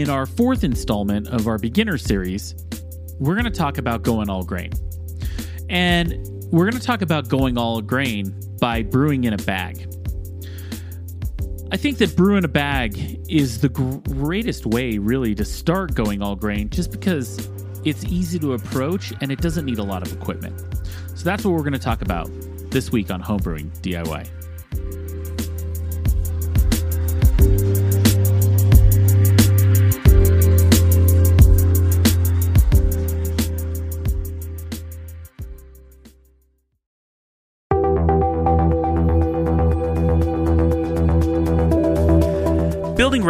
In our fourth installment of our beginner series, we're going to talk about going all grain. And we're going to talk about going all grain by brewing in a bag. I think that brew in a bag is the greatest way, really, to start going all grain just because it's easy to approach and it doesn't need a lot of equipment. So that's what we're going to talk about this week on Homebrewing DIY.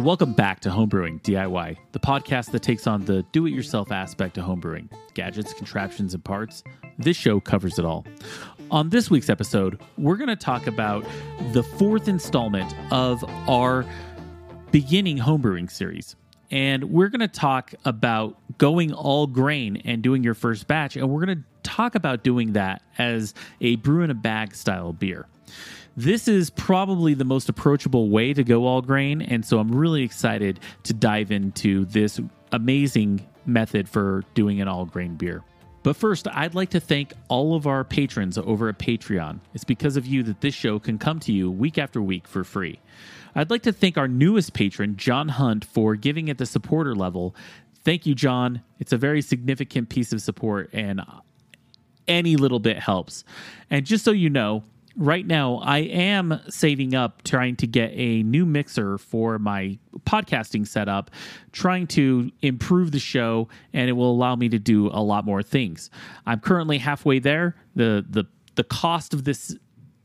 And welcome back to Homebrewing DIY, the podcast that takes on the do it yourself aspect of homebrewing gadgets, contraptions, and parts. This show covers it all. On this week's episode, we're going to talk about the fourth installment of our beginning homebrewing series. And we're going to talk about going all grain and doing your first batch. And we're going to talk about doing that as a brew in a bag style beer. This is probably the most approachable way to go all grain, and so I'm really excited to dive into this amazing method for doing an all grain beer. But first, I'd like to thank all of our patrons over at Patreon. It's because of you that this show can come to you week after week for free. I'd like to thank our newest patron, John Hunt, for giving at the supporter level. Thank you, John. It's a very significant piece of support, and any little bit helps. And just so you know, right now I am saving up trying to get a new mixer for my podcasting setup, trying to improve the show and it will allow me to do a lot more things. I'm currently halfway there. The the the cost of this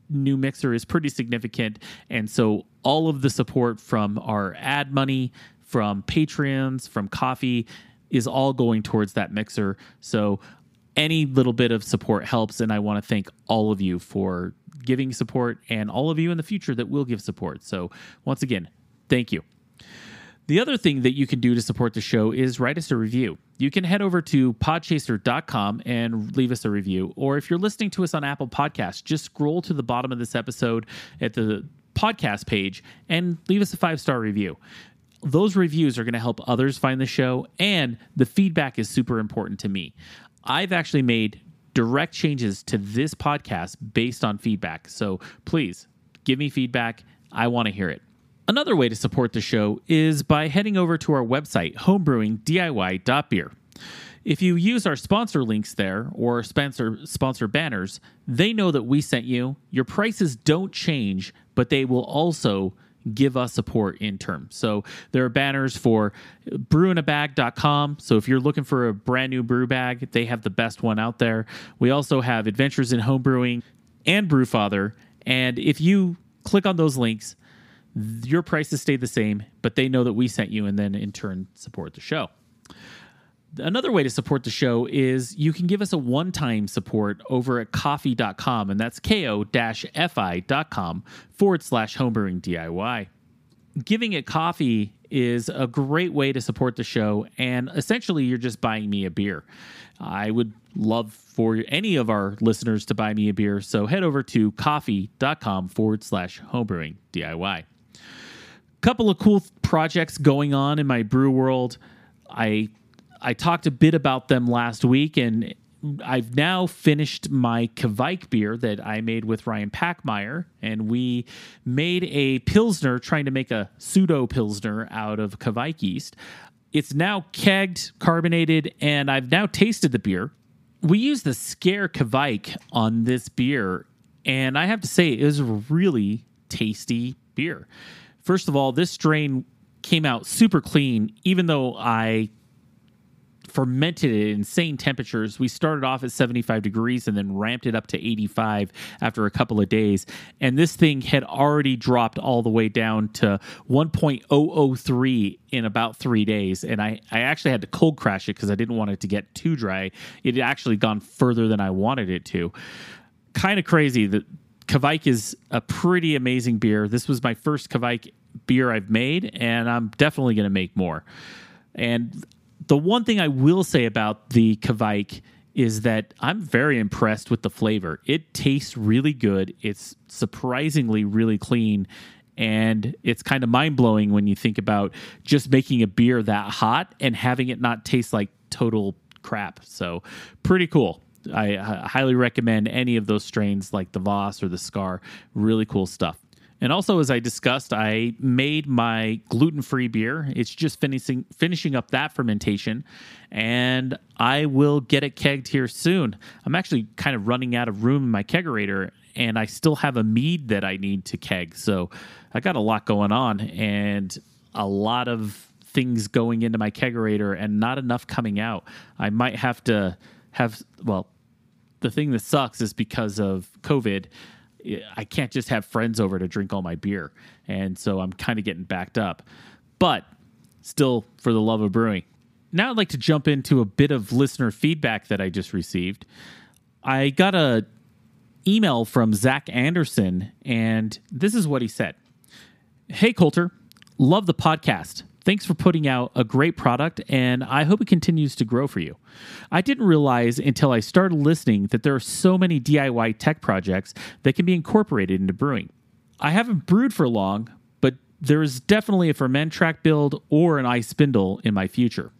new mixer is pretty significant and so all of the support from our ad money, from Patreons, from Ko-fi is all going towards that mixer. So any little bit of support helps and I want to thank all of you for giving support and all of you in the future that will give support. So, once again, thank you. The other thing that you can do to support the show is write us a review. You can head over to podchaser.com and leave us a review. Or if you're listening to us on Apple Podcasts, just scroll to the bottom of this episode at the podcast page and leave us a five star review. Those reviews are going to help others find the show, and the feedback is super important to me. I've actually made direct changes to this podcast based on feedback. So please give me feedback. I want to hear it. Another way to support the show is by heading over to our website, homebrewingdiy.beer. If you use our sponsor links there or sponsor sponsor banners, they know that we sent you. Your prices don't change, but they will also give us support in turn. So there are banners for brewinabag.com. So if you're looking for a brand new brew bag, they have the best one out there. We also have Adventures in Homebrewing and Brewfather. And if you click on those links, your prices stay the same, but they know that we sent you and then in turn support the show. Another way to support the show is you can give us a one time support over at ko-fi.com, and that's ko fi.com forward slash homebrewing DIY. Giving it coffee is a great way to support the show, and essentially, you're just buying me a beer. I would love for any of our listeners to buy me a beer, so head over to ko-fi.com forward slash homebrewing DIY couple of cool projects going on in my brew world. I I talked a bit about them last week, and I've now finished my Kveik beer that I made with Ryan Packmeyer, and we made a pilsner trying to make a pseudo pilsner out of Kveik yeast. It's now kegged, carbonated, and I've now tasted the beer. We used the Skare Kveik on this beer, and I have to say, it was a really tasty beer. First of all, this strain came out super clean, even though I fermented it at insane temperatures. We started off at 75 degrees and then ramped it up to 85 after a couple of days. And this thing had already dropped all the way down to 1.003 in about three days. And I, I actually had to cold crash it because I didn't want it to get too dry. It had actually gone further than I wanted it to. Kind of crazy that Kveik is a pretty amazing beer. This was my first Kveik beer I've made, and I'm definitely going to make more. And the one thing I will say about the Kveik is that I'm very impressed with the flavor. It tastes really good. It's surprisingly really clean. And it's kind of mind blowing when you think about just making a beer that hot and having it not taste like total crap. So, pretty cool. I, I highly recommend any of those strains like the Voss or the Scar. Really cool stuff. And also, as I discussed, I made my gluten free beer. It's just finishing finishing up that fermentation, and I will get it kegged here soon. I'm actually kind of running out of room in my kegerator, and I still have a mead that I need to keg. So I got a lot going on, and a lot of things going into my kegerator, and not enough coming out. I might have to have well the thing that sucks is because of COVID, I can't just have friends over to drink all my beer. And so I'm kind of getting backed up. But still, for the love of brewing. Now I'd like to jump into a bit of listener feedback that I just received. I got a email from Zach Anderson, and this is what he said. Hey Colter, love the podcast. Thanks for putting out a great product, and I hope it continues to grow for you. I didn't realize until I started listening that there are so many DIY tech projects that can be incorporated into brewing. I haven't brewed for long, but there is definitely a Fermentrack build or an iSpindel in my future.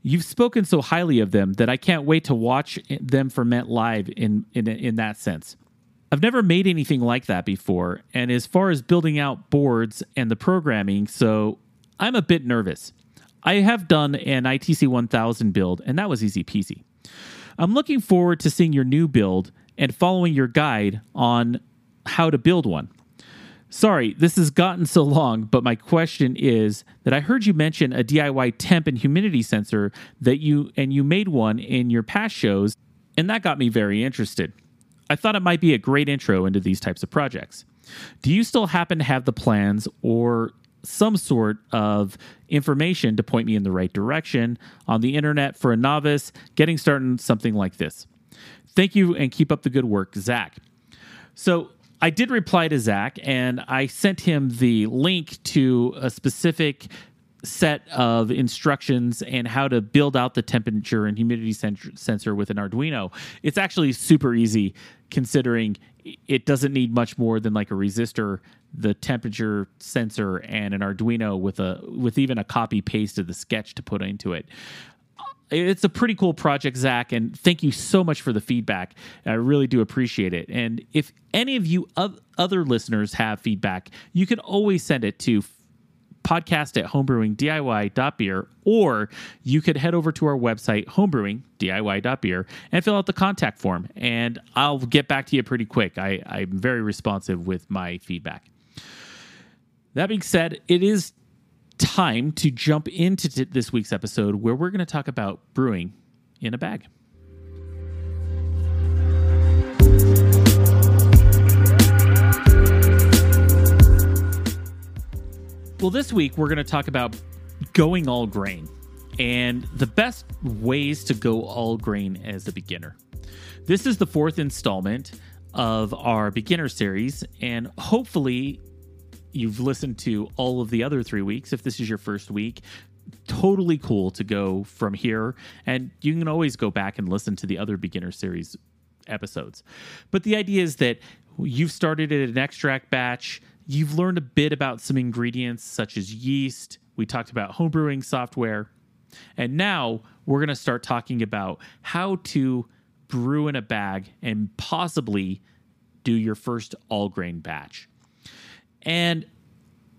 You've spoken so highly of them that I can't wait to watch them ferment live in, in, in that sense. I've never made anything like that before, and as far as building out boards and the programming, so I'm a bit nervous. I have done an ITC 1000 build, and that was easy peasy. I'm looking forward to seeing your new build and following your guide on how to build one. Sorry, this has gotten so long, but my question is that I heard you mention a DIY temp and humidity sensor that you and you made one in your past shows, and that got me very interested. I thought it might be a great intro into these types of projects. Do you still happen to have the plans or some sort of information to point me in the right direction on the internet for a novice getting started something like this. Thank you and keep up the good work, Zach. So I did reply to Zach and I sent him the link to a specific set of instructions and how to build out the temperature and humidity sensor with an Arduino. It's actually super easy considering it doesn't need much more than like a resistor the temperature sensor and an Arduino with a with even a copy paste of the sketch to put into it. Uh, it's a pretty cool project, Zach, and thank you so much for the feedback. I really do appreciate it. And if any of you other listeners have feedback, you can always send it to podcast at homebrewingdiy.beer, or you could head over to our website, homebrewingdiy.beer, and fill out the contact form. And I'll get back to you pretty quick. I, I'm very responsive with my feedback. That being said, it is time to jump into t- this week's episode where we're going to talk about brewing in a bag. Well, this week we're going to talk about going all grain and the best ways to go all grain as a beginner. This is the fourth installment of our beginner series, and hopefully, you've listened to all of the other three weeks. If this is your first week, totally cool to go from here. And you can always go back and listen to the other beginner series episodes. But the idea is that you've started at an extract batch, you've learned a bit about some ingredients such as yeast. We talked about homebrewing software. And now we're going to start talking about how to brew in a bag and possibly do your first all grain batch. And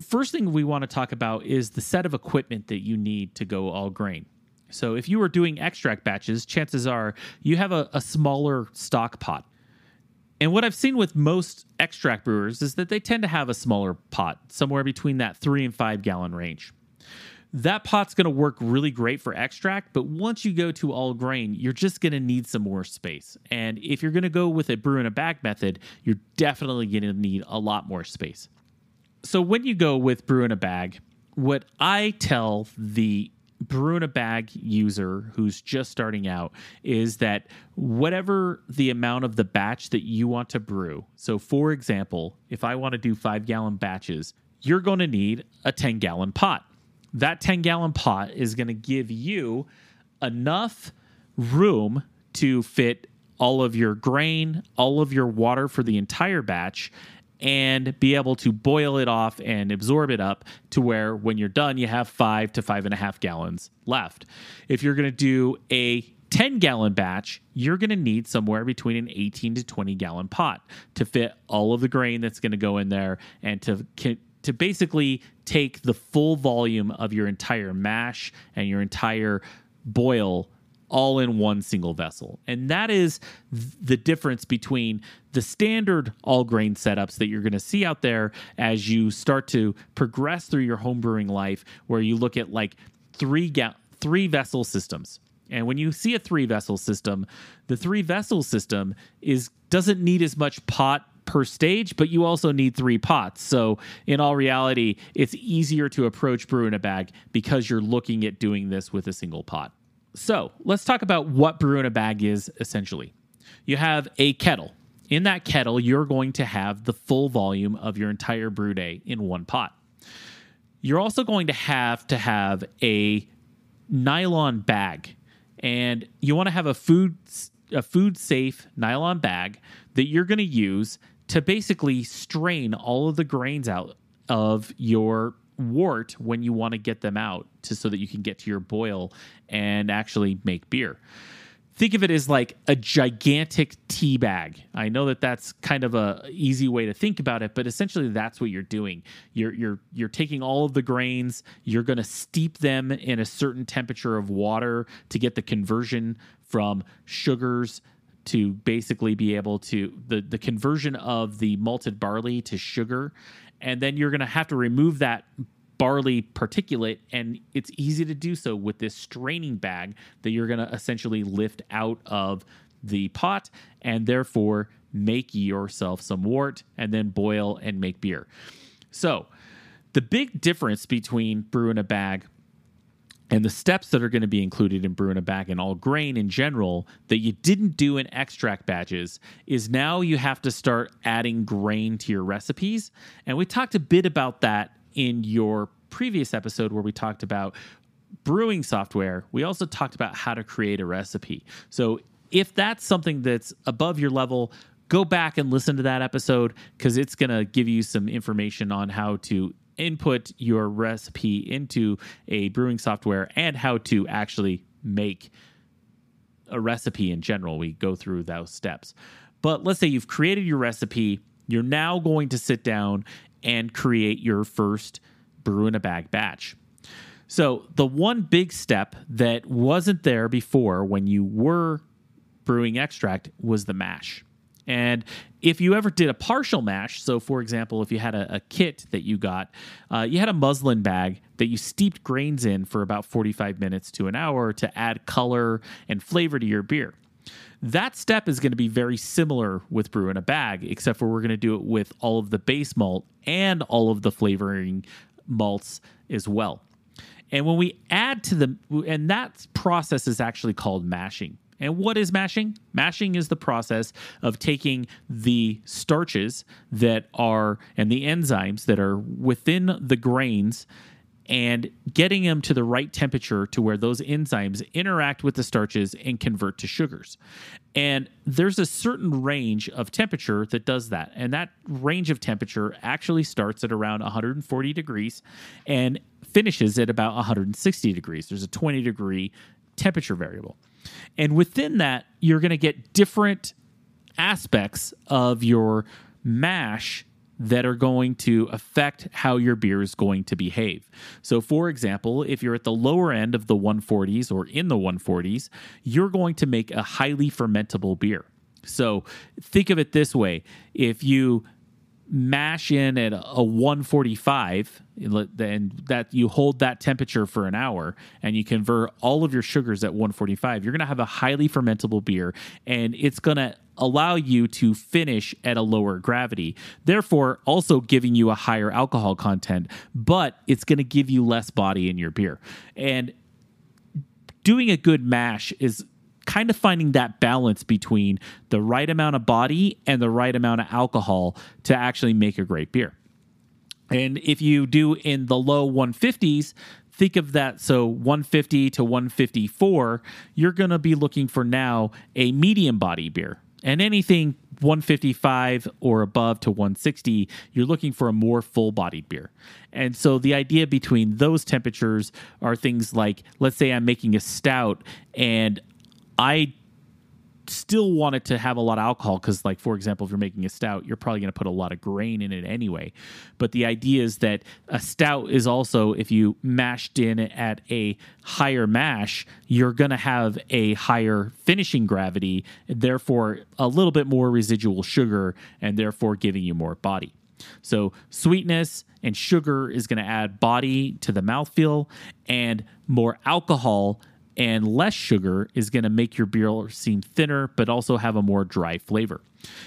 first thing we want to talk about is the set of equipment that you need to go all grain. So if you are doing extract batches, chances are you have a, a smaller stock pot. And what I've seen with most extract brewers is that they tend to have a smaller pot, somewhere between that three and five gallon range. That pot's going to work really great for extract, but once you go to all grain, you're just going to need some more space. And if you're going to go with a brew in a bag method, you're definitely going to need a lot more space so when you go with brew in a bag, what I tell the brew in a bag user who's just starting out is that whatever the amount of the batch that you want to brew. So, for example, if I want to do five gallon batches, you're going to need a 10 gallon pot. That 10 gallon pot is going to give you enough room to fit all of your grain, all of your water for the entire batch, and be able to boil it off and absorb it up to where when you're done, you have five to five and a half gallons left. If you're going to do a 10 gallon batch, you're going to need somewhere between an 18 to 20 gallon pot to fit all of the grain that's going to go in there and to to basically take the full volume of your entire mash and your entire boil all in one single vessel. And that is the difference between the standard all grain setups that you're going to see out there as you start to progress through your homebrewing life, where you look at like three ga- three vessel systems. And when you see a three vessel system, the three vessel system is doesn't need as much pot per stage, but you also need three pots. So, in all reality, it's easier to approach brew in a bag because you're looking at doing this with a single pot. So let's talk about what brew in a bag is essentially. You have a kettle. In that kettle, you're going to have the full volume of your entire brew day in one pot. You're also going to have to have a nylon bag, and you want to have a food a food safe nylon bag that you're going to use to basically strain all of the grains out of your wort when you want to get them out to so that you can get to your boil and actually make beer. Think of it as like a gigantic tea bag. I know that that's kind of a easy way to think about it, but essentially that's what you're doing. You're you're you're taking all of the grains, you're going to steep them in a certain temperature of water to get the conversion from sugars to basically be able to the the conversion of the malted barley to sugar and then you're going to have to remove that barley particulate and it's easy to do so with this straining bag that you're going to essentially lift out of the pot and therefore make yourself some wort and then boil and make beer. So, the big difference between brew in a bag and the steps that are going to be included in brewing a bag and all grain in general that you didn't do in extract batches is now you have to start adding grain to your recipes. And we talked a bit about that in your previous episode where we talked about brewing software. We also talked about how to create a recipe. So if that's something that's above your level, go back and listen to that episode because it's going to give you some information on how to input your recipe into a brewing software and how to actually make a recipe in general. We go through those steps. But let's say you've created your recipe, you're now going to sit down and create your first brew in a bag batch. So, the one big step that wasn't there before when you were brewing extract was the mash. And if you ever did a partial mash, so for example, if you had a, a kit that you got, uh, you had a muslin bag that you steeped grains in for about 45 minutes to an hour to add color and flavor to your beer. That step is going to be very similar with brew in a bag, except for we're going to do it with all of the base malt and all of the flavoring malts as well. And when we add to the, and that process is actually called mashing. And what is mashing? Mashing is the process of taking the starches that are and the enzymes that are within the grains and getting them to the right temperature to where those enzymes interact with the starches and convert to sugars. And there's a certain range of temperature that does that. And that range of temperature actually starts at around 140 degrees and finishes at about 160 degrees. There's a 20 degree temperature variable. And within that, you're going to get different aspects of your mash that are going to affect how your beer is going to behave. So, for example, if you're at the lower end of the 140s or in the 140s, you're going to make a highly fermentable beer. So, think of it this way if you mash in at a 145 and that you hold that temperature for an hour and you convert all of your sugars at 145 you're going to have a highly fermentable beer and it's going to allow you to finish at a lower gravity therefore also giving you a higher alcohol content but it's going to give you less body in your beer. And doing a good mash is kind of finding that balance between the right amount of body and the right amount of alcohol to actually make a great beer. And if you do in the low 150s, think of that so 150 to 154 you're going to be looking for now a medium body beer and anything 155 or above to 160 you're looking for a more full bodied beer and so the idea between those temperatures are things like let's say i'm making a stout and I still want it to have a lot of alcohol because like for example if you're making a stout you're probably going to put a lot of grain in it anyway. But the idea is that a stout is also if you mashed in at a higher mash you're going to have a higher finishing gravity therefore a little bit more residual sugar and therefore giving you more body. So sweetness and sugar is going to add body to the mouthfeel and more alcohol and less sugar is going to make your beer seem thinner, but also have a more dry flavor.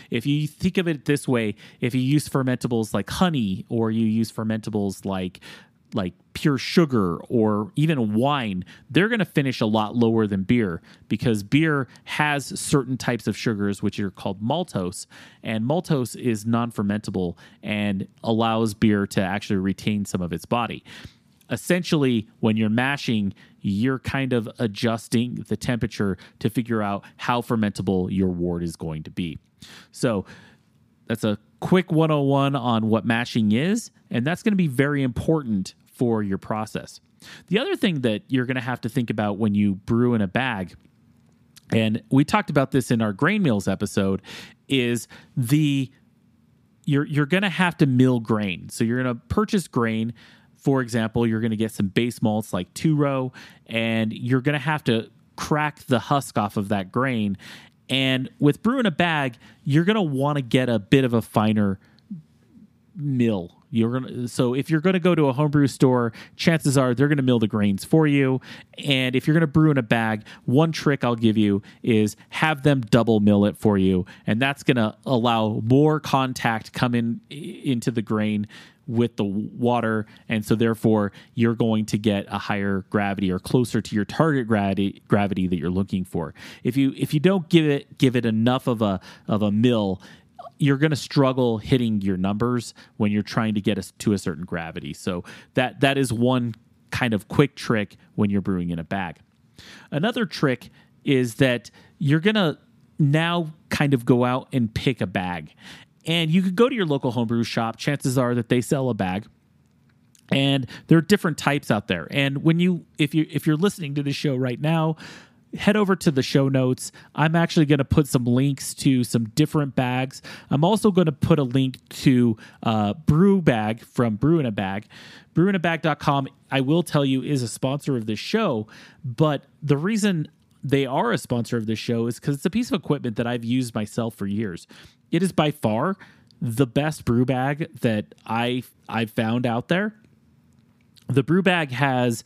If you think of it this way, if you use fermentables like honey or you use fermentables like like pure sugar or even wine, they're going to finish a lot lower than beer because beer has certain types of sugars which are called maltose, and maltose is non fermentable and allows beer to actually retain some of its body essentially when you're mashing you're kind of adjusting the temperature to figure out how fermentable your wort is going to be. So that's a quick 101 on what mashing is and that's going to be very important for your process. The other thing that you're going to have to think about when you brew in a bag and we talked about this in our grain mills episode is the you're you're going to have to mill grain. So you're going to purchase grain for example, you're going to get some base malts like two row, and you're going to have to crack the husk off of that grain. And with brew in a bag, you're going to want to get a bit of a finer mill. You're gonna so if you're gonna go to a homebrew store, chances are they're gonna mill the grains for you. And if you're gonna brew in a bag, one trick I'll give you is have them double mill it for you, and that's gonna allow more contact come in into the grain with the water and so therefore you're going to get a higher gravity or closer to your target gravity gravity that you're looking for. If you if you don't give it give it enough of a of a mill you're going to struggle hitting your numbers when you're trying to get us to a certain gravity. So that that is one kind of quick trick when you're brewing in a bag. Another trick is that you're going to now kind of go out and pick a bag and you could go to your local homebrew shop. Chances are that they sell a bag. and there are different types out there. And when you if you if you're listening to the show right now head over to the show notes. I'm actually going to put some links to some different bags. I'm also going to put a link to uh, brew bag from brew in a bag. Brewinabag.com i will tell you is a sponsor of this show. But the reason they are a sponsor of this show is because it's a piece of equipment that i've used myself for years it is by far the best brew bag that i i've found out there the brew bag has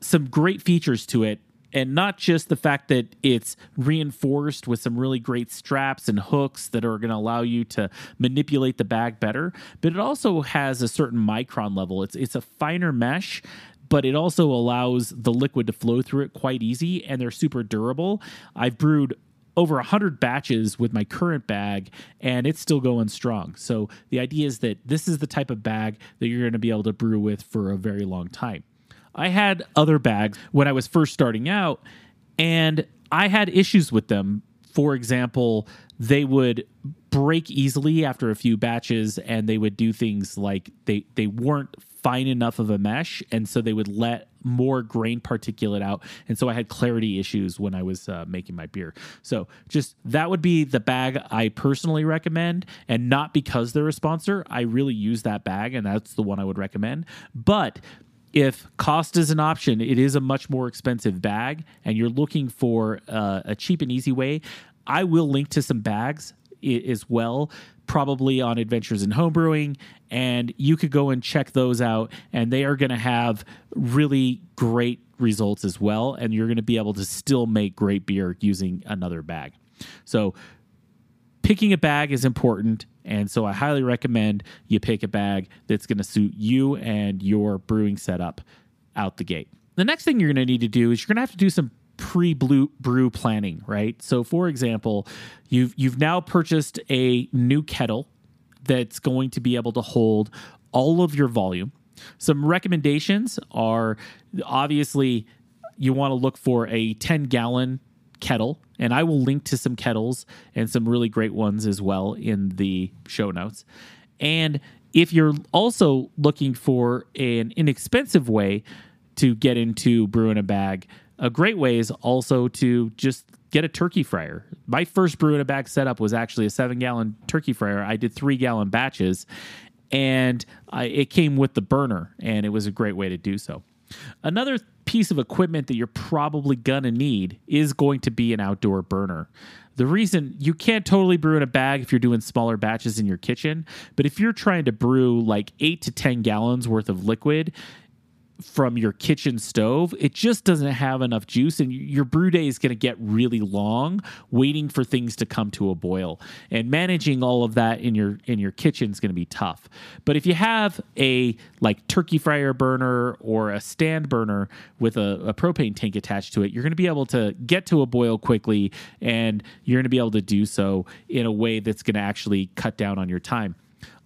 some great features to it and not just the fact that it's reinforced with some really great straps and hooks that are going to allow you to manipulate the bag better, but it also has a certain micron level. It's it's a finer mesh, but it also allows the liquid to flow through it quite easy and they're super durable. I've brewed over 100 batches with my current bag and it's still going strong. So the idea is that this is the type of bag that you're going to be able to brew with for a very long time. I had other bags when I was first starting out, and I had issues with them. For example, they would break easily after a few batches, and they would do things like they they weren't fine enough of a mesh, and so they would let more grain particulate out, and so I had clarity issues when I was uh, making my beer. So just that would be the bag I personally recommend, and not because they're a sponsor. I really use that bag, and that's the one I would recommend. But if cost is an option, it is a much more expensive bag, and you're looking for uh, a cheap and easy way. I will link to some bags as well, probably on Adventures in Homebrewing, and you could go and check those out, and they are going to have really great results as well, and you're going to be able to still make great beer using another bag. So picking a bag is important. And so I highly recommend you pick a bag that's going to suit you and your brewing setup out the gate. The next thing you're going to need to do is you're going to have to do some pre brew planning, right? So for example, you've you've now purchased a new kettle that's going to be able to hold all of your volume. Some recommendations are obviously you want to look for a 10 gallon kettle and I will link to some kettles and some really great ones as well in the show notes. And if you're also looking for an inexpensive way to get into brewing a bag, a great way is also to just get a turkey fryer. My first brew in a bag setup was actually a seven gallon turkey fryer. I did three gallon batches and I, it came with the burner, and it was a great way to do so. Another piece of equipment that you're probably gonna need is going to be an outdoor burner. The reason you can't totally brew in a bag if you're doing smaller batches in your kitchen, but if you're trying to brew like eight to 10 gallons worth of liquid, from your kitchen stove, it just doesn't have enough juice, and your brew day is going to get really long waiting for things to come to a boil. And managing all of that in your in your kitchen is going to be tough. But if you have a like turkey fryer burner or a stand burner with a, a propane tank attached to it, you're going to be able to get to a boil quickly, and you're going to be able to do so in a way that's going to actually cut down on your time.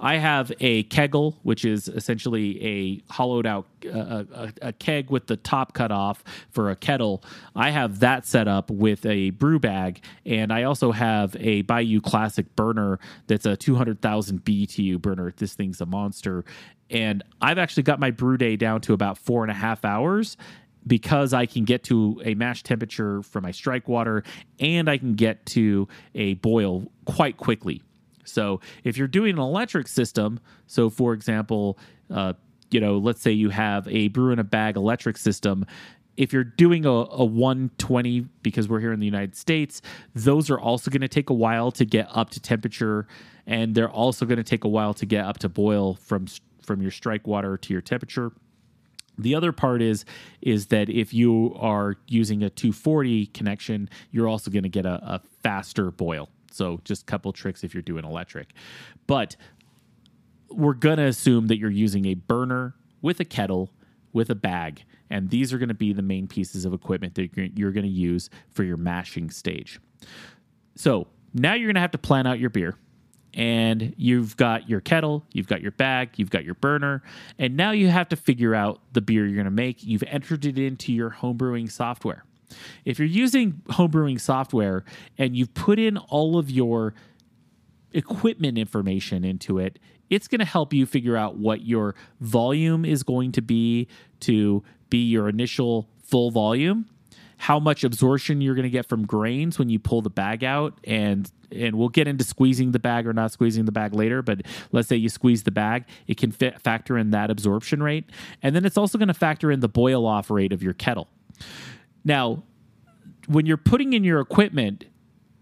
I have a keggle, which is essentially a hollowed out uh, a, a, keg with the top cut off for a kettle. I have that set up with a brew bag, and I also have a Bayou Classic burner that's a 200,000 BTU burner. This thing's a monster. And I've actually got my brew day down to about four and a half hours because I can get to a mash temperature for my strike water and I can get to a boil quite quickly. So if you're doing an electric system, so for example, uh, you know, let's say you have a brew in a bag electric system. If you're doing a, a 120, because we're here in the United States, those are also going to take a while to get up to temperature, and they're also going to take a while to get up to boil from from your strike water to your temperature. The other part is is that if you are using a 240 connection, you're also going to get a, a faster boil. So just a couple tricks if you're doing electric. But we're going to assume that you're using a burner with a kettle with a bag. And these are going to be the main pieces of equipment that you're going to use for your mashing stage. So now you're going to have to plan out your beer. And you've got your kettle, you've got your bag, you've got your burner, and now you have to figure out the beer you're going to make. You've entered it into your homebrewing software. If you're using homebrewing software and you've put in all of your equipment information into it, it's going to help you figure out what your volume is going to be to be your initial full volume how much absorption you're going to get from grains when you pull the bag out and and we'll get into squeezing the bag or not squeezing the bag later but let's say you squeeze the bag it can fit, factor in that absorption rate. And then it's also going to factor in the boil off rate of your kettle now when you're putting in your equipment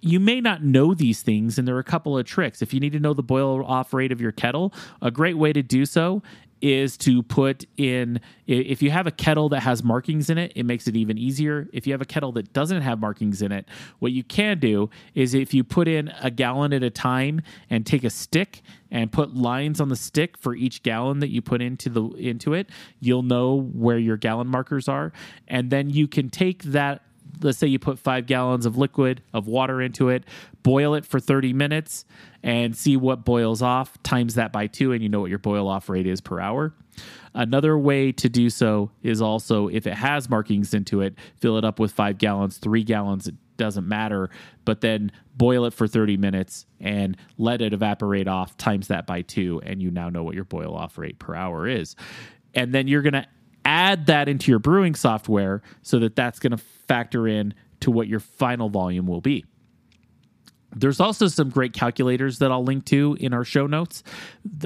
you may not know these things, and there are a couple of tricks. If you need to know the boil off rate of your kettle, a great way to do so is to put in if you have a kettle that has markings in it it makes it even easier. If you have a kettle that doesn't have markings in it what you can do is if you put in a gallon at a time and take a stick and put lines on the stick for each gallon that you put into the into it you'll know where your gallon markers are. And then you can take that let's say you put five gallons of liquid of water into it, boil it for 30 minutes and see what boils off, times that by two, and you know what your boil off rate is per hour. Another way to do so is also if it has markings into it, fill it up with five gallons, three gallons, it doesn't matter, but then boil it for 30 minutes and let it evaporate off, times that by two, and you now know what your boil off rate per hour is. And then you're going to add that into your brewing software so that that's going to factor in to what your final volume will be. There's also some great calculators that I'll link to in our show notes.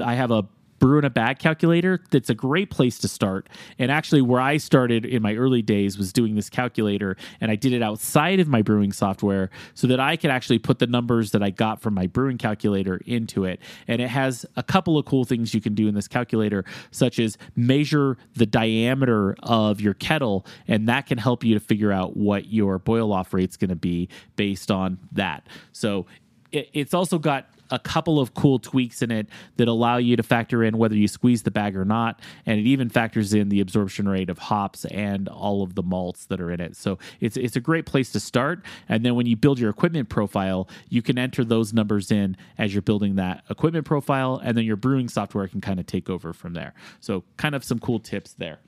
I have a brew in a bag calculator that's a great place to start. And actually where i started in my early days was doing this calculator and i did it outside of my brewing software so that i could actually put the numbers that i got from my brewing calculator into it. And it has a couple of cool things you can do in this calculator such as measure the diameter of your kettle and that can help you to figure out what your boil off rate is going to be based on that. So it's also got a couple of cool tweaks in it that allow you to factor in whether you squeeze the bag or not. And it even factors in the absorption rate of hops and all of the malts that are in it. So it's, it's a great place to start. And then when you build your equipment profile, you can enter those numbers in as you're building that equipment profile. And then your brewing software can kind of take over from there. So, kind of some cool tips there.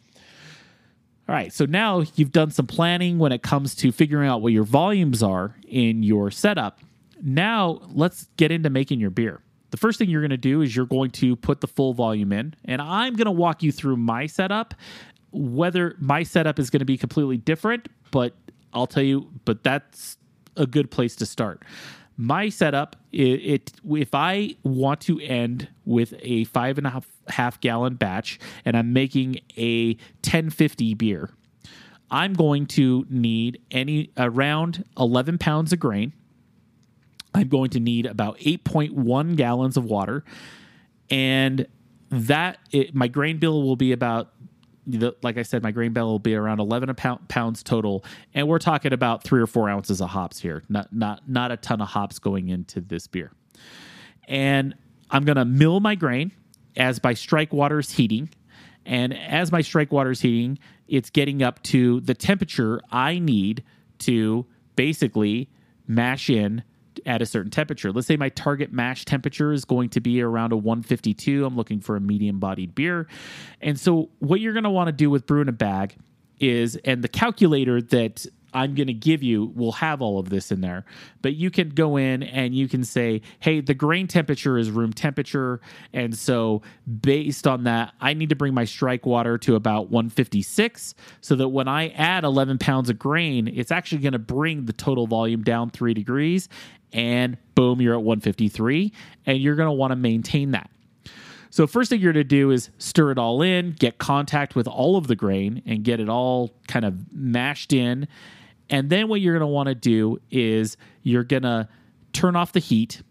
All right, so now you've done some planning when it comes to figuring out what your volumes are in your setup. Now, let's get into making your beer. The first thing you're going to do is you're going to put the full volume in, and I'm going to walk you through my setup. Whether my setup is going to be completely different, but I'll tell you, but that's a good place to start. My setup, it, it if I want to end with a five and a half, half gallon batch and I'm making a 1050 beer, I'm going to need any around 11 pounds of grain I'm going to need about 8.1 gallons of water. And that, it, my grain bill will be about like I said, my grain bill will be around 11 pounds total, and we're talking about three or four ounces of hops here, not not not a ton of hops going into this beer. And I'm gonna mill my grain as my strike water is heating, and as my strike water is heating, it's getting up to the temperature I need to basically mash in at a certain temperature. Let's say my target mash temperature is going to be around a 152. I'm looking for a medium bodied beer. And so, what you're going to want to do with brew in a bag is, and the calculator that I'm going to give you will have all of this in there. But you can go in and you can say, hey, the grain temperature is room temperature. And so, based on that, I need to bring my strike water to about 156 so that when I add 11 pounds of grain, it's actually going to bring the total volume down three degrees. And boom, you're at 153. And you're going to want to maintain that. So, first thing you're going to do is stir it all in, get contact with all of the grain, and get it all kind of mashed in. And then what you're going to want to do is you're going to turn off the heat,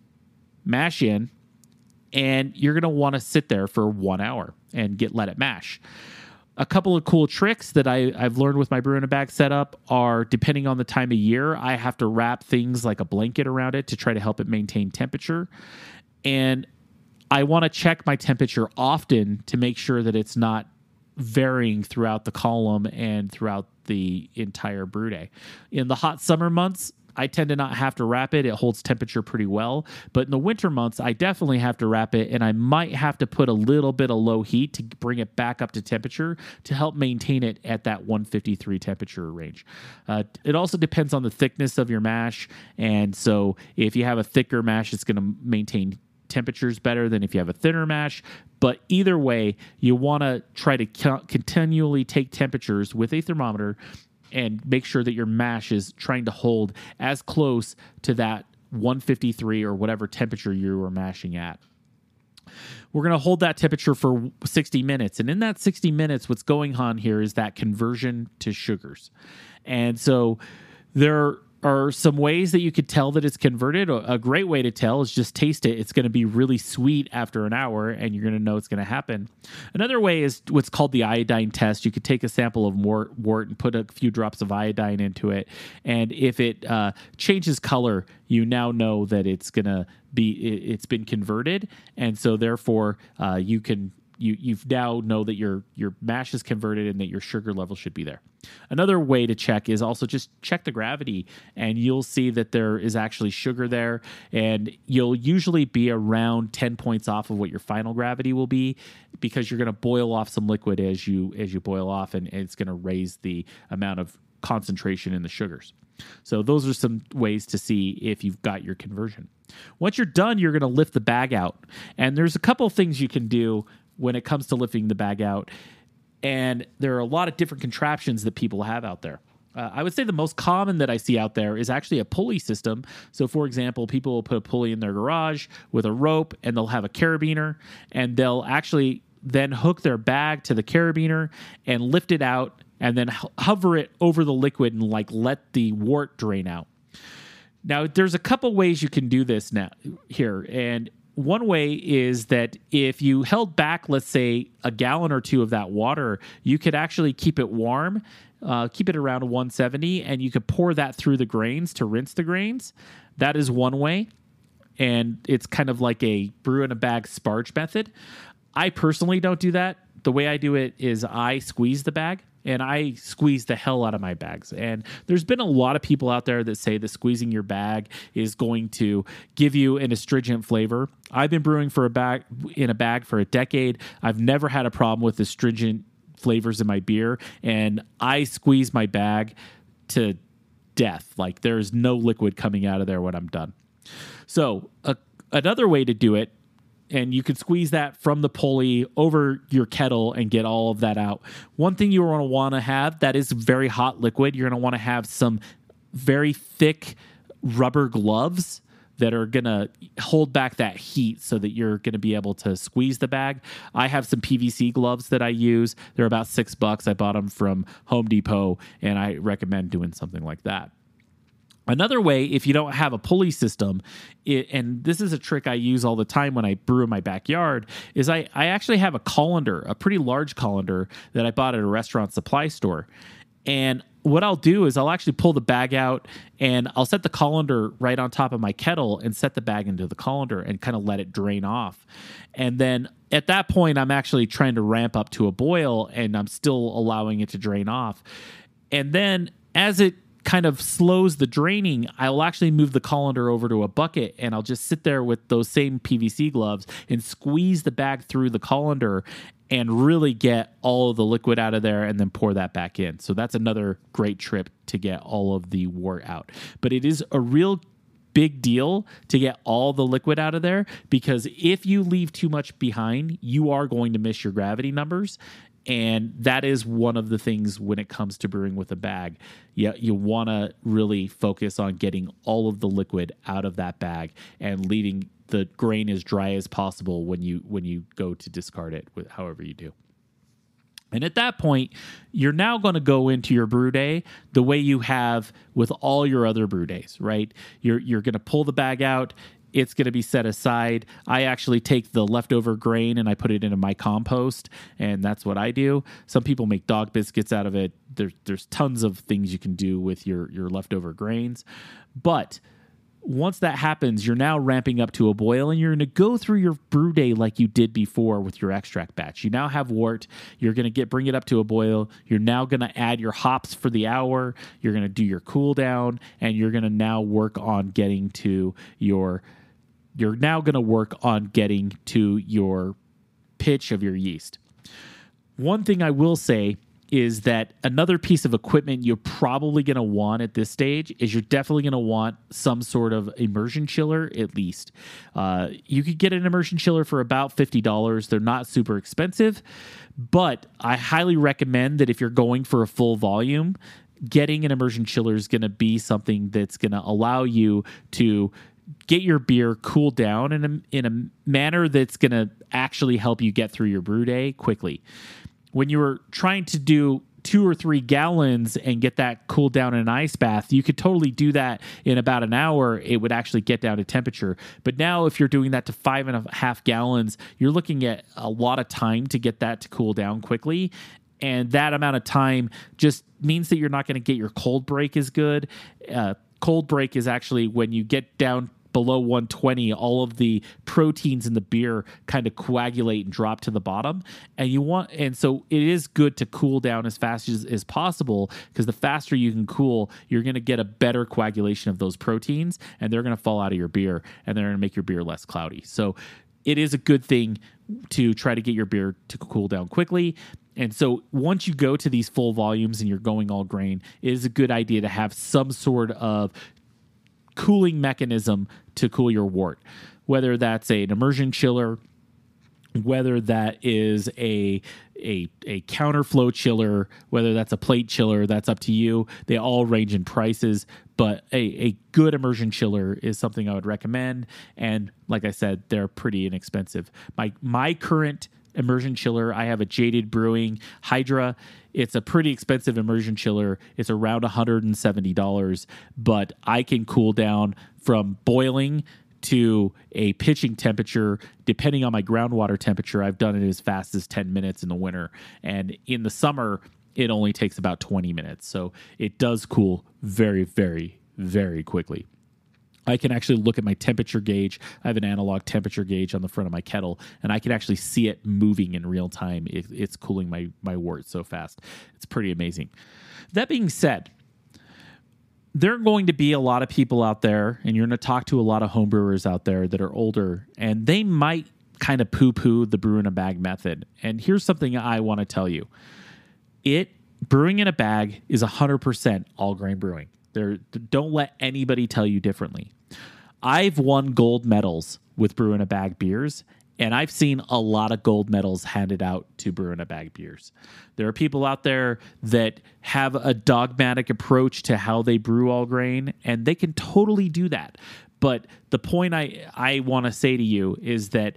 mash in, and you're going to want to sit there for one hour and get let it mash. A couple of cool tricks that I, I've learned with my brew in a bag setup are depending on the time of year, I have to wrap things like a blanket around it to try to help it maintain temperature. And I want to check my temperature often to make sure that it's not varying throughout the column and throughout the entire brew day. In the hot summer months, I tend to not have to wrap it. It holds temperature pretty well. But in the winter months, I definitely have to wrap it, and I might have to put a little bit of low heat to bring it back up to temperature to help maintain it at that 153 temperature range. Uh, it also depends on the thickness of your mash. And so if you have a thicker mash, it's going to maintain temperatures better than if you have a thinner mash. But either way, you want to try to continually take temperatures with a thermometer and make sure that your mash is trying to hold as close to that 153 or whatever temperature you were mashing at. We're going to hold that temperature for 60 minutes. And in that 60 minutes, what's going on here is that conversion to sugars. And so there are some ways that you could tell that it's converted. A great way to tell is just taste it. It's going to be really sweet after an hour, and you're going to know it's going to happen. Another way is what's called the iodine test. You could take a sample of wort, and put a few drops of iodine into it, and if it uh, changes color, you now know that it's going to be it, has been converted, and so therefore uh, you can you you now know that your your mash is converted and that your sugar level should be there. Another way to check is also just check the gravity, and you'll see that there is actually sugar there, and you'll usually be around ten points off of what your final gravity will be, because you're going to boil off some liquid as you as you boil off, and, and it's going to raise the amount of concentration in the sugars. So those are some ways to see if you've got your conversion. Once you're done, you're going to lift the bag out, and there's a couple things you can do when it comes to lifting the bag out. And there are a lot of different contraptions that people have out there. Uh, I would say the most common that I see out there is actually a pulley system. So, for example, people will put a pulley in their garage with a rope and they'll have a carabiner and they'll actually then hook their bag to the carabiner and lift it out and then hover it over the liquid and like let the wort drain out. Now, there's a couple ways you can do this now here, and one way is that if you held back, let's say, a gallon or two of that water, you could actually keep it warm, uh, keep it around 170, and you could pour that through the grains to rinse the grains. That is one way. And it's kind of like a brew in a bag sparge method. I personally don't do that. The way I do it is I squeeze the bag and I squeeze the hell out of my bags. And there's been a lot of people out there that say that squeezing your bag is going to give you an astringent flavor. I've been brewing for a bag in a bag for a decade. I've never had a problem with astringent flavors in my beer, and I squeeze my bag to death. Like there's no liquid coming out of there when I'm done. So, another way to do it and you can squeeze that from the pulley over your kettle and get all of that out. One thing you're going to want to have that is very hot liquid, you're going to want to have some very thick rubber gloves that are going to hold back that heat so that you're going to be able to squeeze the bag. I have some PVC gloves that I use. They're about 6 bucks. I bought them from Home Depot and I recommend doing something like that. Another way, if you don't have a pulley system, it, and this is a trick I use all the time when I brew in my backyard, is I, I actually have a colander, a pretty large colander that I bought at a restaurant supply store. And what I'll do is I'll actually pull the bag out and I'll set the colander right on top of my kettle and set the bag into the colander and kind of let it drain off. And then at that point, I'm actually trying to ramp up to a boil and I'm still allowing it to drain off. And then as it kind of slows the draining, I'll actually move the colander over to a bucket and I'll just sit there with those same PVC gloves and squeeze the bag through the colander and really get all of the liquid out of there and then pour that back in. So that's another great trip to get all of the wort out. But it is a real big deal to get all the liquid out of there because if you leave too much behind, you are going to miss your gravity numbers and that is one of the things when it comes to brewing with a bag you, you want to really focus on getting all of the liquid out of that bag and leaving the grain as dry as possible when you when you go to discard it with however you do and at that point, you're now going to go into your brew day the way you have with all your other brew days, right? You're you're going to pull the bag out it's going to be set aside. I actually take the leftover grain and I put it into my compost, and that's what I do. Some people make dog biscuits out of it. There's there's tons of things you can do with your your leftover grains, but once that happens, you're now ramping up to a boil and you're going to go through your brew day like you did before with your extract batch. You now have wort. You're going to get bring it up to a boil. You're now going to add your hops for the hour. You're going to do your cool down and you're going to now work on getting to your you're now going to work on getting to your pitch of your yeast. One thing I will say is that another piece of equipment you're probably going to want at this stage is you're definitely going to want some sort of immersion chiller at least. Uh, you could get an immersion chiller for about $50. They're not super expensive, but I highly recommend that if you're going for a full volume, getting an immersion chiller is going to be something that's going to allow you to get your beer cooled down in a, in a manner that's going to actually help you get through your brew day quickly when you were trying to do two or three gallons and get that cooled down in an ice bath, you could totally do that in about an hour. It would actually get down to temperature. But now, if you're doing that to five and a half gallons, you're looking at a lot of time to get that to cool down quickly. And that amount of time just means that you're not going to get your cold break as good. Uh, cold break is actually when you get down below 120, all of the proteins in the beer kind of coagulate and drop to the bottom. And you want, and so it is good to cool down as fast as, as possible because the faster you can cool, you're going to get a better coagulation of those proteins and they're going to fall out of your beer and they're going to make your beer less cloudy. So it is a good thing to try to get your beer to cool down quickly. And so once you go to these full volumes and you're going all grain, it is a good idea to have some sort of cooling mechanism to cool your wort, whether that's an immersion chiller, whether that is a a a counterflow chiller, whether that's a plate chiller, that's up to you. They all range in prices, but a, a good immersion chiller is something I would recommend. And like I said, they're pretty inexpensive. My my current immersion chiller. I have a Jaded Brewing Hydra. It's a pretty expensive immersion chiller. It's around $170, but I can cool down from boiling to a pitching temperature depending on my groundwater temperature. I've done it as fast as 10 minutes in the winter. And in the summer, it only takes about 20 minutes. So it does cool very, very, very quickly. I can actually look at my temperature gauge. I have an analog temperature gauge on the front of my kettle, and I can actually see it moving in real time. It, it's cooling my my wort so fast. It's pretty amazing. That being said, there are going to be a lot of people out there, and you're going to talk to a lot of homebrewers out there that are older, and they might kind of poo poo the brew in a bag method. And here's something I want to tell you: it brewing in a bag is 100% all grain brewing. There, don't let anybody tell you differently. I've won gold medals with brew in a bag beers, and I've seen a lot of gold medals handed out to brew in a bag beers. There are people out there that have a dogmatic approach to how they brew all grain, and they can totally do that. But the point I, I want to say to you is that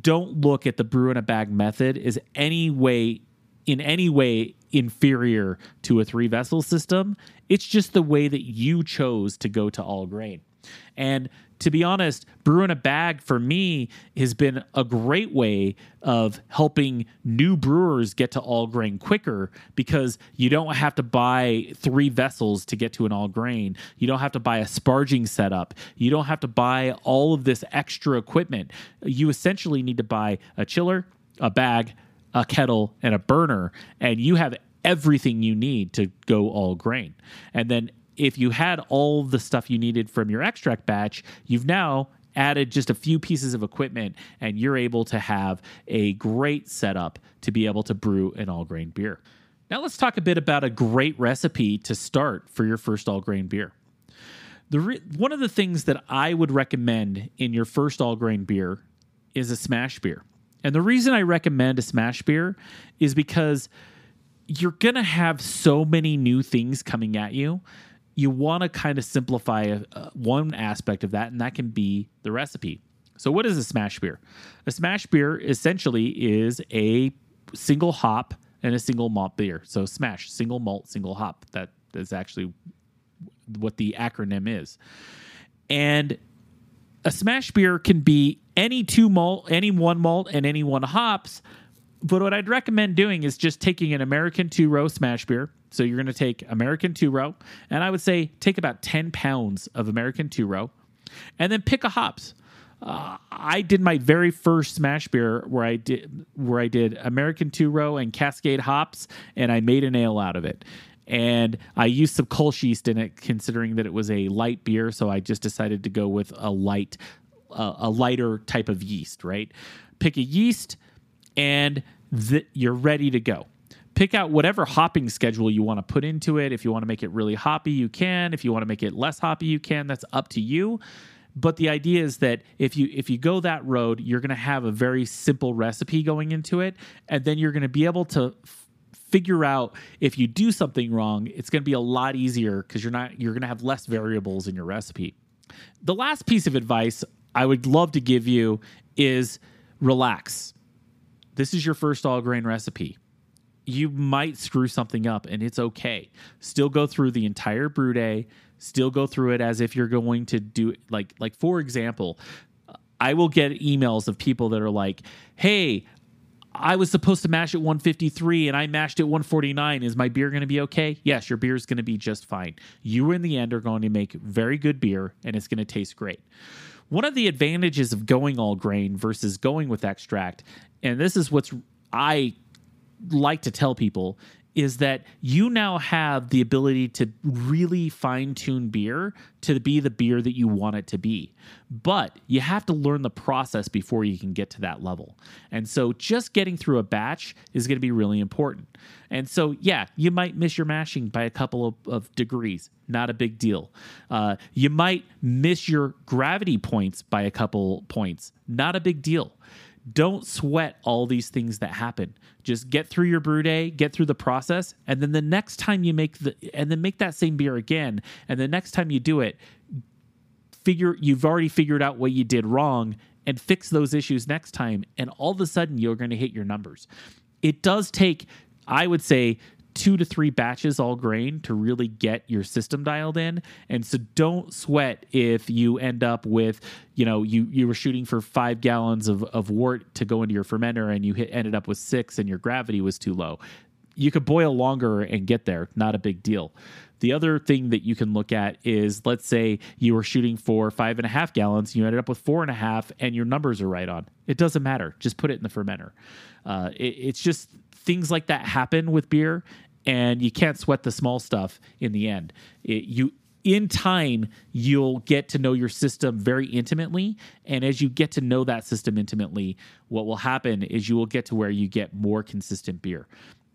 don't look at the brew in a bag method as any way in any way inferior to a three vessel system. It's just the way that you chose to go to all grain. And to be honest, brewing a bag for me has been a great way of helping new brewers get to all grain quicker because you don't have to buy three vessels to get to an all grain. You don't have to buy a sparging setup. You don't have to buy all of this extra equipment. You essentially need to buy a chiller, a bag, a kettle, and a burner, and you have everything you need to go all grain. And then if you had all the stuff you needed from your extract batch, you've now added just a few pieces of equipment and you're able to have a great setup to be able to brew an all grain beer. Now let's talk a bit about a great recipe to start for your first all grain beer. The re- one of the things that I would recommend in your first all grain beer is a smash beer. And the reason I recommend a smash beer is because you're going to have so many new things coming at you. You want to kind of simplify uh, one aspect of that, and that can be the recipe. So, what is a smash beer? A smash beer essentially is a single hop and a single malt beer. So, smash, single malt, single hop. That is actually what the acronym is. And a smash beer can be any two malt, any one malt, and any one hops but what I'd recommend doing is just taking an American two row smash beer. So you're going to take American two row, and I would say take about 10 pounds of American two row, and then pick a hops. Uh, I did my very first smash beer where I did where I did American two row and Cascade hops, and I made an ale out of it. And I used some Kolsch yeast in it, considering that it was a light beer. So I just decided to go with a light, uh, a lighter type of yeast. Right, pick a yeast and th- you're ready to go. Pick out whatever hopping schedule you want to put into it. If you want to make it really hoppy, you can. If you want to make it less hoppy, you can. That's up to you. But the idea is that if you if you go that road, you're going to have a very simple recipe going into it, and then you're going to be able to figure out if you do something wrong. It's going to be a lot easier because you're not you're going to have less variables in your recipe. The last piece of advice I would love to give you is relax. This is your first all grain recipe you might screw something up and it's okay. Still go through the entire brew day, still go through it as if you're going to do it. like like for example, I will get emails of people that are like, "Hey, I was supposed to mash at 153 and I mashed at 149. Is my beer going to be okay? Yes, your beer is going to be just fine. You, in the end, are going to make very good beer and it's going to taste great. One of the advantages of going all grain versus going with extract, and this is what's I like to tell people is that you now have the ability to really fine tune beer to be the beer that you want it to be. But you have to learn the process before you can get to that level. And so just getting through a batch is going to be really important. And so, yeah, you might miss your mashing by a couple of, of degrees. Not a big deal. Uh, you might miss your gravity points by a couple points. Not a big deal don't sweat all these things that happen. Just get through your brew day, get through the process, and then the next time you make the and then make that same beer again, and the next time you do it, figure you've already figured out what you did wrong and fix those issues next time, and all of a sudden you're going to hit your numbers. It does take I would say two to three batches all grain to really get your system dialed in. And so don't sweat if you end up with, you know, you you were shooting for five gallons of, of wort to go into your fermenter and you hit ended up with six and your gravity was too low. You could boil longer and get there, not a big deal. The other thing that you can look at is let's say you were shooting for five and a half gallons, you ended up with four and a half, and your numbers are right on. It doesn't matter. Just put it in the fermenter. Uh, it, it's just things like that happen with beer and you can't sweat the small stuff in the end. It, you in time you'll get to know your system very intimately and as you get to know that system intimately what will happen is you will get to where you get more consistent beer.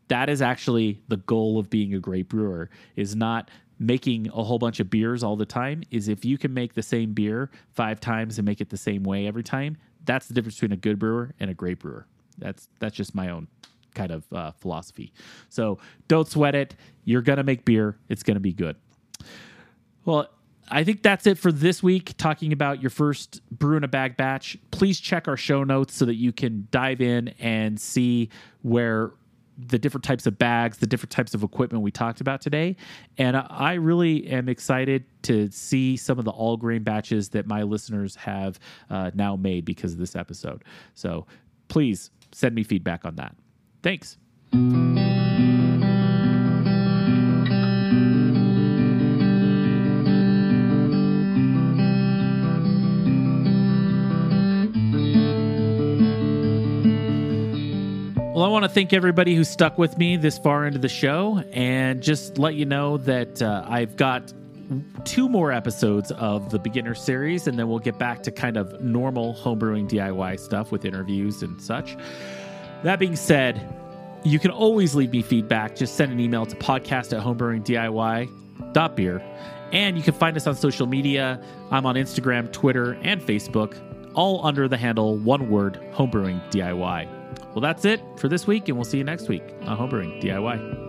That is actually the goal of being a great brewer is not making a whole bunch of beers all the time is if you can make the same beer five times and make it the same way every time that's the difference between a good brewer and a great brewer. That's that's just my own kind of uh, philosophy. So don't sweat it. You're going to make beer, it's going to be good. Well, I think that's it for this week, talking about your first brew in a bag batch. Please check our show notes so that you can dive in and see where the different types of bags, the different types of equipment we talked about today. And I really am excited to see some of the all grain batches that my listeners have uh, now made because of this episode. So please send me feedback on that. Thanks. Well, I want to thank everybody who stuck with me this far into the show and just let you know that uh, I've got two more episodes of the beginner series, and then we'll get back to kind of normal homebrewing DIY stuff with interviews and such. That being said, you can always leave me feedback. Just send an email to podcast at homebrewingdiy.beer. And you can find us on social media. I'm on Instagram, Twitter, and Facebook, all under the handle one word homebrewing DIY. Well, that's it for this week, and we'll see you next week on Homebrewing DIY.